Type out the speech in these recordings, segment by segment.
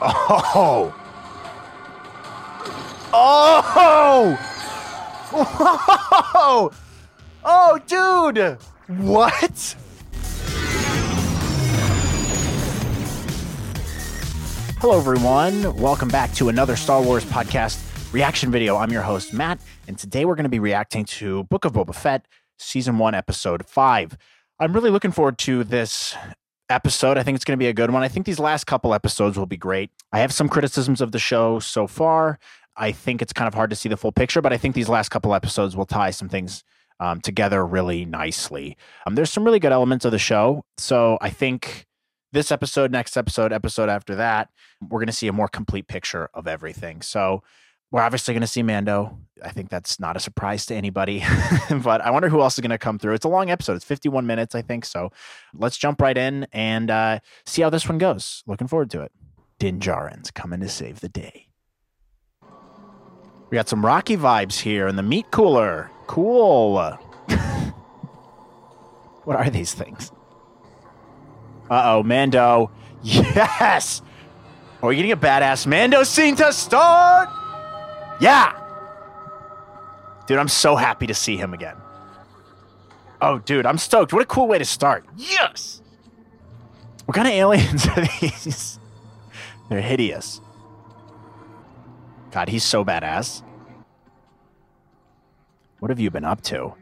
Oh! Oh! Whoa! Oh, dude! What? Hello, everyone. Welcome back to another Star Wars podcast reaction video. I'm your host, Matt, and today we're going to be reacting to Book of Boba Fett, Season 1, Episode 5. I'm really looking forward to this episode. I think it's going to be a good one. I think these last couple episodes will be great. I have some criticisms of the show so far. I think it's kind of hard to see the full picture, but I think these last couple episodes will tie some things um, together really nicely. Um, there's some really good elements of the show. So I think this episode, next episode, episode after that, we're going to see a more complete picture of everything. So we're obviously going to see Mando. I think that's not a surprise to anybody, but I wonder who else is going to come through. It's a long episode. It's 51 minutes, I think. So let's jump right in and uh, see how this one goes. Looking forward to it. Din Djarin's coming to save the day. We got some Rocky vibes here in the meat cooler. Cool. what are these things? Uh oh, Mando. Yes! Are we getting a badass Mando scene to start? Yeah! Dude, I'm so happy to see him again. Oh, dude, I'm stoked. What a cool way to start. Yes! What kind of aliens are these? They're hideous. God, he's so badass. What have you been up to?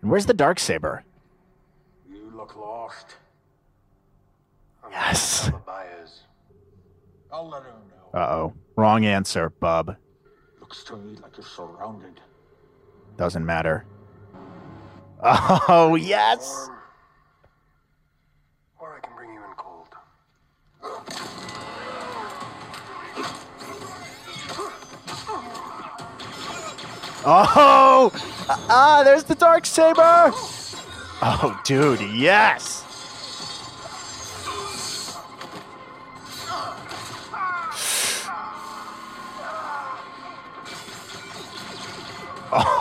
And where's the dark saber? You look lost. I'm Yes. the buyers. I'll let him know. Uh oh. Wrong answer, bub. Looks to me like you're surrounded. Doesn't matter. Oh, yes! Or, or I can bring you in cold. Oh! Ah, there's the dark saber! Oh, dude, yes!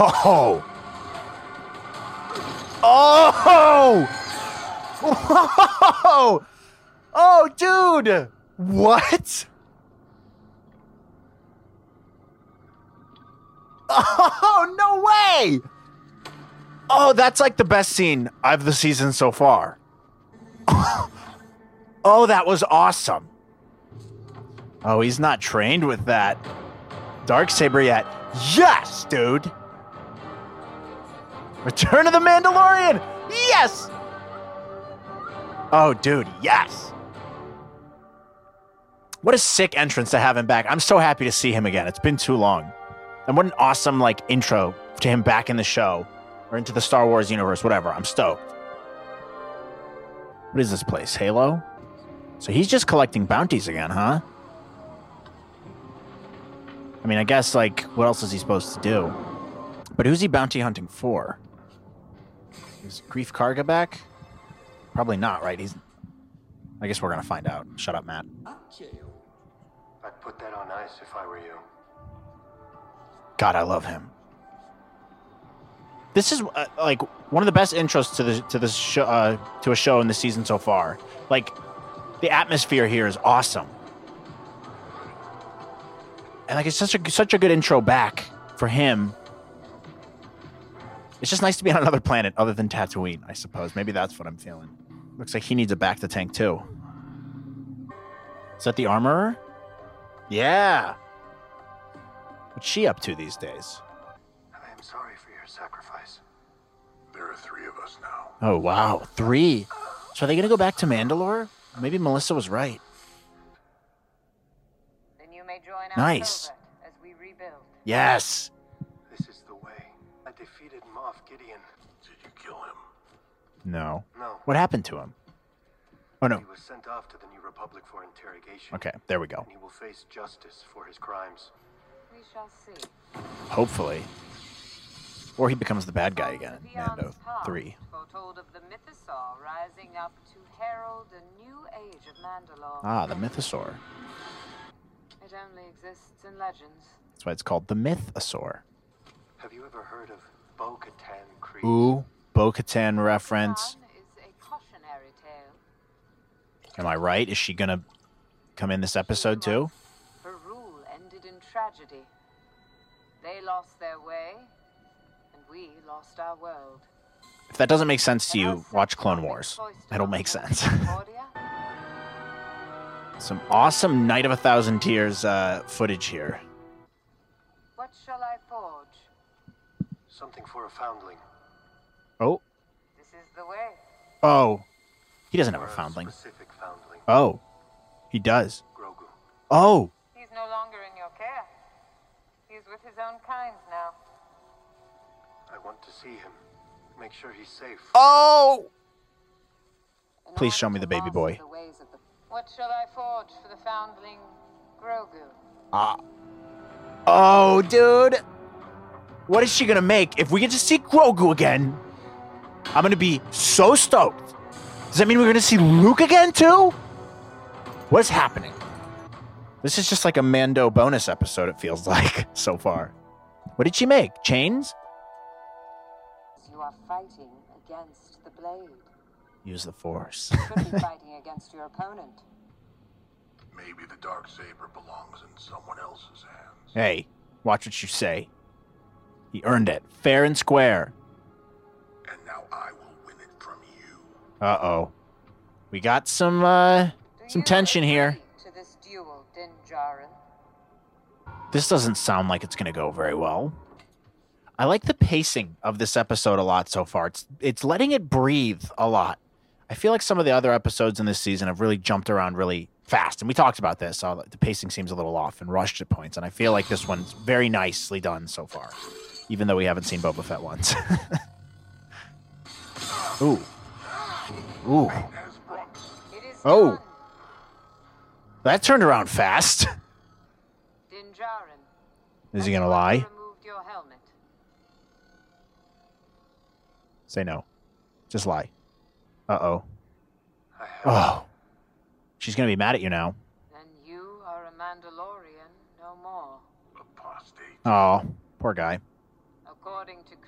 Oh! Oh! Whoa! Oh, dude! What? Oh, no way! Oh, that's like the best scene of the season so far. oh, that was awesome. Oh, he's not trained with that dark saber yet. Yes, dude. Return of the Mandalorian. Yes. Oh, dude, yes. What a sick entrance to have him back. I'm so happy to see him again. It's been too long. And what an awesome like intro to him back in the show or into the Star Wars universe, whatever. I'm stoked. What is this place? Halo? So he's just collecting bounties again, huh? I mean, I guess like what else is he supposed to do? But who's he bounty hunting for? Is Greef Karga back? Probably not, right? He's I guess we're gonna find out. Shut up, Matt. I'd put that on ice if I were you. God, I love him. This is uh, like one of the best intros to the to this show uh, to a show in the season so far. Like the atmosphere here is awesome, and like it's such a such a good intro back for him. It's just nice to be on another planet other than Tatooine, I suppose. Maybe that's what I'm feeling. Looks like he needs a back to tank too. Is that the armorer? Yeah. What's she up to these days? I am sorry for your sacrifice. There are three of us now. Oh wow, three. So are they gonna go back to Mandalore? Maybe Melissa was right. Then you may join our Nice. covert as we rebuild. Yes. No. No. What happened to him? Oh no. He was sent off to the New Republic for interrogation. Okay, there we go. And he will face justice for his crimes. We shall see. Hopefully. Or he becomes the bad guy again. Beyond Mando three. Foretold of the mythosaur rising up to herald a new age of Mandalore. Ah, the Mythosaur. It only exists in legends. That's why it's called the Mythosaur. Have you ever heard of Bo Katan Kryze? Ooh, Bo-Katan reference. Khan is a cautionary tale. Am I right? Is she gonna come in this episode too. Her rule ended in tragedy. They lost their way, and we lost our world. If that doesn't make sense to you, watch Clone Wars. foisted It'll make sense. Some awesome Night of a Thousand Tears uh, footage here. what shall I forge? Something for a foundling. Oh, This is the way. oh, he doesn't have a foundling. Foundling. Oh, he does. Grogu. Oh, He's no longer in your care. He's with his own kind now. I want to see him. Make sure he's safe. oh. In Please show me the baby boy. the the- What shall I forge for the foundling Grogu? Ah. Oh, dude. What is she gonna make? If we get to see Grogu again, I'm gonna be so stoked. Does that mean we're gonna see Luke again too? What's happening? This is just like a Mando bonus episode, it feels like so far. What did she make? Chains? You are fighting against the blade. Use the force. You could be fighting against your opponent. Maybe the dark saber belongs in someone else's hands. hey, watch what you say. He earned it. Fair and square. Uh oh. We got some uh some tension here. This duel? This doesn't sound like it's to go very well. I like the pacing of this episode a lot so far. It's it's letting it breathe a lot. I feel like some of the other episodes in this season have really jumped around really fast, and we talked about this. So the pacing seems a little off and rushed at points, and I feel like this one's very nicely done so far, even though we haven't seen Boba Fett once. Ooh, ooh, As brought. It is Oh. done. that turned around fast. Din Djarin. Is he gonna lie? Removed your helmet. Say no. Just lie. Uh oh. Oh. She's gonna be mad at you now. Then you are a Mandalorian no more. apostate. Oh, poor guy. According to Creed,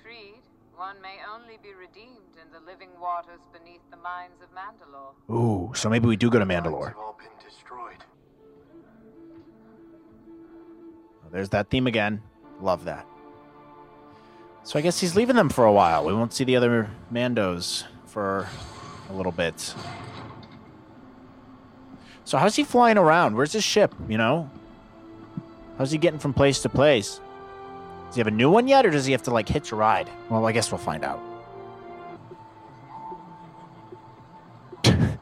one may only be redeemed in the living waters beneath the mines of Mandalore. Ooh, so maybe we do go to Mines Mandalore. have all been destroyed. Oh, there's that theme again. Love that. So I guess he's leaving them for a while. We won't see the other Mandos for a little bit. So how's he flying around? Where's his ship, you know? How's he getting from place to place? Does he have a new one yet, or does he have to, like, hitch a ride? Well, I guess we'll find out. I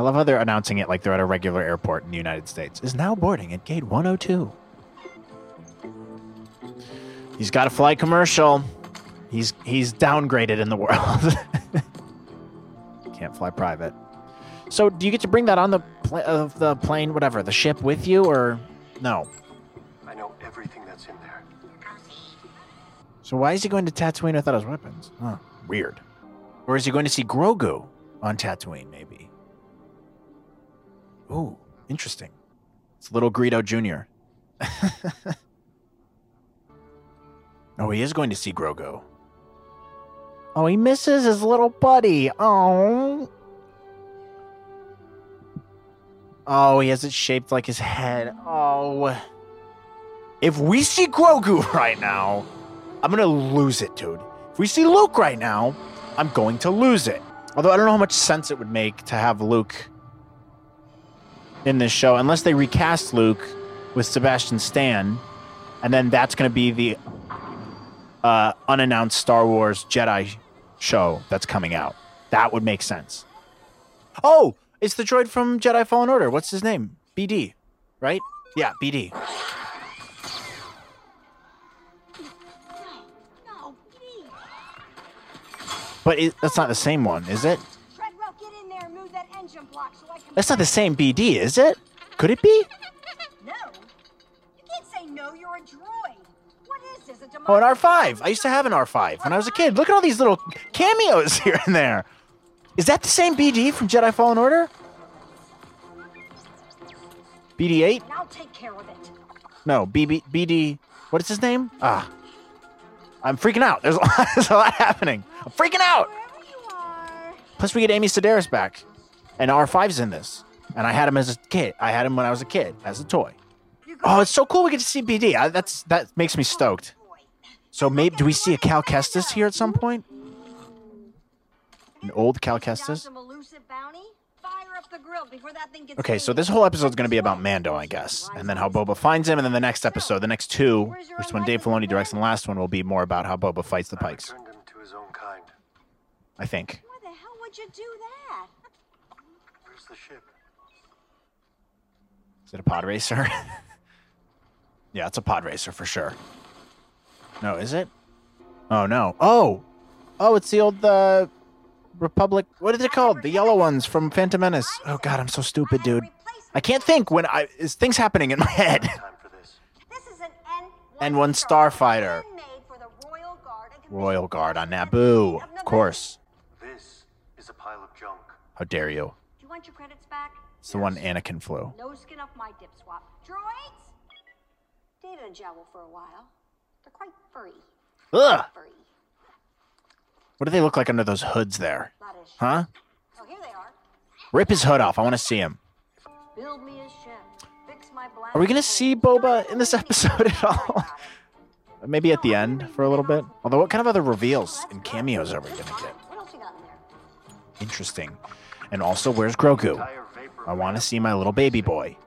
love how they're announcing it like they're at a regular airport in the United States. Is now boarding at gate 102. He's got a flight commercial. He's he's downgraded in the world. Can't fly private. So, do you get to bring that on the pla- of the plane, whatever, the ship with you, or no? So why is he going to Tatooine without his weapons? Huh, weird. Or is he going to see Grogu on Tatooine? Maybe. Ooh, interesting. It's little Greedo Jr. oh, he is going to see Grogu. Oh, he misses his little buddy. Oh. Oh, he has it shaped like his head. Oh. If we see Grogu right now, I'm gonna lose it, dude. If we see Luke right now, I'm going to lose it. Although I don't know how much sense it would make to have Luke in this show, unless they recast Luke with Sebastian Stan, and then that's gonna be the uh, unannounced Star Wars Jedi show that's coming out. That would make sense. Oh, it's the droid from Jedi Fallen Order. What's his name? BD, right? Yeah, BD. But it, that's not the same one, is it? Treadwell, get in there and move that engine block so I can. That's not the same BD, is it? Could it be? No. You can't say no, you're a droid. What is this, a Oh, an? R5. I used to have an R5 when I was a kid. Look at all these little cameos here and there. Is that the same BD from Jedi Fallen Order? BD8? And I'll take care of it. No, BB, BD. What is his name? Ah. I'm freaking out. There's a lot, there's a lot happening. I'm freaking out. Plus, we get Amy Sedaris back. And R5's in this. and I had him as a kid. I had him when I was a kid as a toy. Oh, it's so cool we get to see BD. I, that's that makes me stoked. So maybe do we see a Cal Kestis here at some point? An old Cal Kestis? some elusive bounty? Fire up the grill before that thing gets Okay, so this whole episode's going to be about Mando, I guess, and then how Boba finds him, and then the next episode, the next two, which is when Dave Filoni directs, and the last one will be more about how Boba fights the Pikes. returned him to his own kind. I think. Why the hell would you do that? Where's the ship? Is it a pod racer? yeah, it's a pod racer for sure. No, is it? Oh no. Oh, oh, it's the old uh, Republic. What is it called? The yellow ones from Phantom Menace. Oh God, I'm so stupid, dude. I can't think when I is things happening in my head. Time for this. This is an N1 Starfighter. handmade for the Royal Guard and can Royal make Guard on Naboo, of of course. This is a pile of junk. How dare you? Do you want your credits back? It's the one Anakin flew. No skin off my dip swap. Droids? Dated a Jawa for a while. They're quite furry. Ugh. Furry. What do they look like under those hoods there? Huh? Oh, here they are. Rip his hood off. I want to see him. Build me a ship. Fix my. Are we gonna see Boba in this episode at all? Maybe at the end for a little bit. Although, what kind of other reveals and cameos are we gonna get? What else you got in there? Interesting. And also, where's Grogu? I want to see my little baby boy.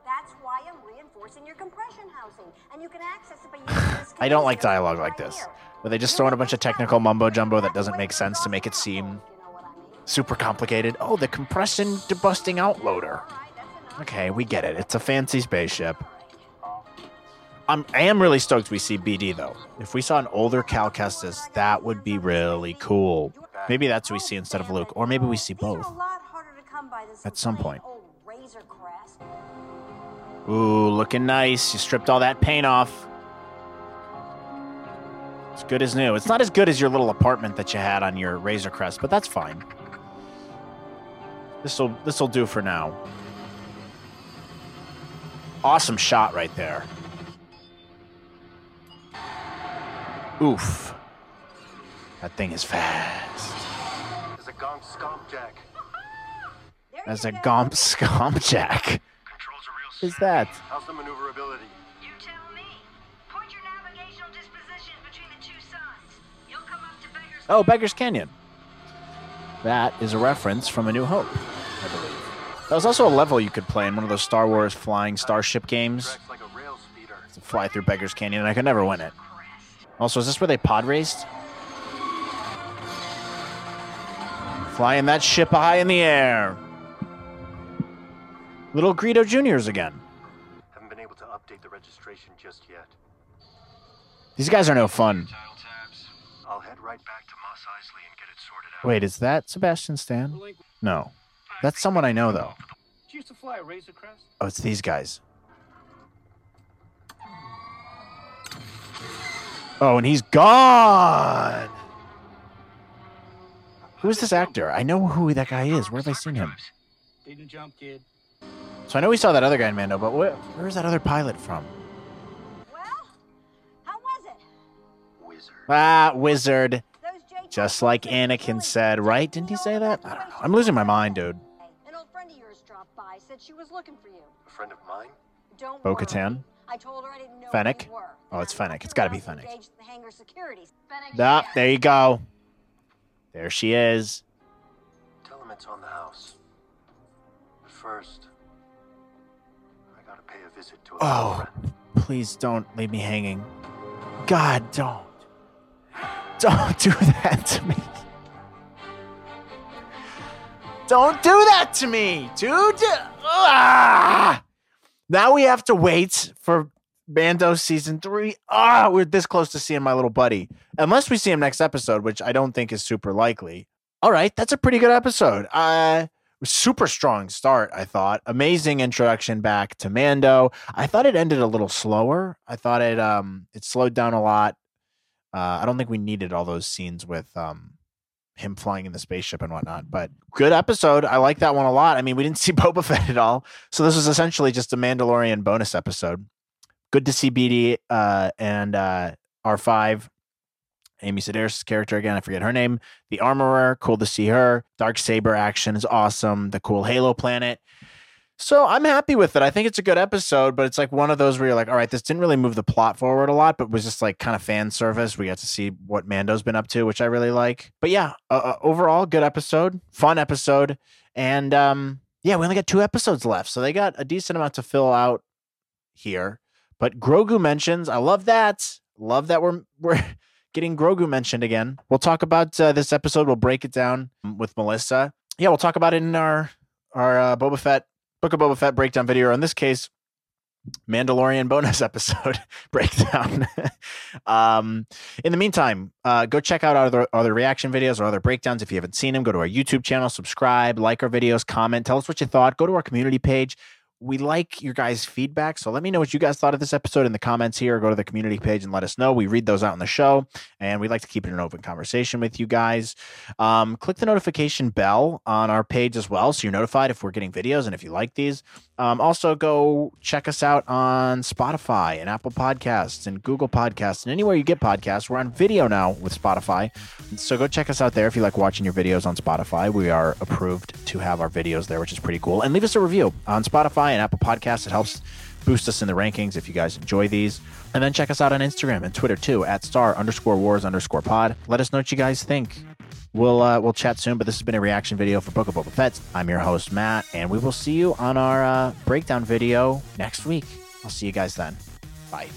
That's why I'm reinforcing your compression housing, and you can access it by using this. I don't like dialogue like this, where they just throw in a bunch of technical mumbo jumbo that doesn't make sense to make it seem You know what I mean? super complicated. Oh, the compression to busting out loader. All right, that's enough. Okay, we get it. It's a fancy spaceship. I'm, I am really stoked we see BD though. If we saw an older Cal Kestis, that would be really cool. Maybe that's who we see instead of Luke, or maybe we see both. a lot harder to come by than At some point. Old Razor Crest. Ooh, looking nice. You stripped all that paint off. It's good as new. It's not as good as your little apartment that you had on your Razor Crest, but that's fine. This'll this'll do for now. Awesome shot right there. Oof. That thing is fast. There's a gomp scomp jack. There As a gomp scomp jack. Controls Is that? How's the maneuverability? You tell me. Point your navigational dispositions between the two suns. You'll come up to Beggar's Oh, Beggar's Canyon. That is a reference from A New Hope, I believe. That was also a level you could play in one of those Star Wars flying starship games like a rail speeder. to fly through Beggar's Canyon, and I could never win it. Also, is this where they pod raced? Flying that ship high in the air. Little Greedo Juniors again. Haven't been able to update the registration just yet. These guys are no fun. I'll head right back to Mos Eisley and get it sorted out. Wait, is that Sebastian Stan? No. That's someone I know, though. Did you used to fly a Razor Crest? Oh, it's these guys. Oh, and he's gone. Who is this actor? I know who that guy is. Where have I seen him? Didn't jump, kid. So I know we saw that other guy in Mando, but where, where is that other pilot from? Well, how was it? Wizard. Ah, wizard. Just like Anakin said, right? Didn't he say that? I don't know. I'm losing my mind, dude. An old friend of yours dropped by, said she was looking for you. A friend of mine? Don't Bo-Katan? I told her I didn't know Fennec? who you were. Oh, it's And Fennec. It's gotta be around Fennec. engaged The hangar security. Ah, there you go. There she is. Tell him it's on the house. But first, visit to a Oh, friend. please don't leave me hanging. God, don't. Don't do that to me. Don't do that to me, dude. Ah! Now we have to wait for Mando season three. Ah, we're this close to seeing my little buddy. Unless we see him next episode, which I don't think is super likely. All right, that's a pretty good episode. Uh super strong start, I thought. Amazing introduction back to Mando. I thought it ended a little slower. I thought it um it slowed down a lot. Uh, I don't think we needed all those scenes with um him flying in the spaceship and whatnot. But good episode. I like that one a lot. I mean, we didn't see Boba Fett at all, so this was essentially just a Mandalorian bonus episode. Good to see BD uh, and uh, R5. Amy Sedaris' character again, I forget her name. The Armorer, cool to see her. Dark Saber action is awesome. The cool Halo planet. So I'm happy with it. I think it's a good episode, but it's like one of those where you're like, all right, this didn't really move the plot forward a lot, but was just like kind of fan service. We got to see what Mando's been up to, which I really like. But yeah, uh, uh, overall, good episode, fun episode, and um, yeah, we only got two episodes left, so they got a decent amount to fill out here. But Grogu mentions, I love that. Love that we're we're getting Grogu mentioned again. We'll talk about uh, this episode. We'll break it down with Melissa. Yeah, we'll talk about it in our our uh, Boba Fett Book of Boba Fett breakdown video. Or in this case, Mandalorian bonus episode breakdown. um, in the meantime, uh, go check out other other reaction videos or other breakdowns if you haven't seen them. Go to our YouTube channel, subscribe, like our videos, comment, tell us what you thought. Go to our community page we like your guys' feedback. So let me know what you guys thought of this episode in the comments here. Go to the community page and let us know. We read those out in the show, and we like to keep it an open conversation with you guys. Um, click the notification bell on our page as well, so you're notified if we're getting videos and if you like these. Um, also, go check us out on Spotify and Apple Podcasts and Google Podcasts and anywhere you get podcasts. We're on video now with Spotify. So go check us out there if you like watching your videos on Spotify. We are approved to have our videos there, which is pretty cool. And leave us a review on Spotify and Apple Podcasts. It helps boost us in the rankings if you guys enjoy these. And then check us out on Instagram and Twitter too at star underscore wars underscore pod. Let us know what you guys think. We'll uh, we'll chat soon, but this has been a reaction video for Book of Boba Fett. I'm your host Matt, and we will see you on our uh, breakdown video next week. I'll see you guys then. Bye.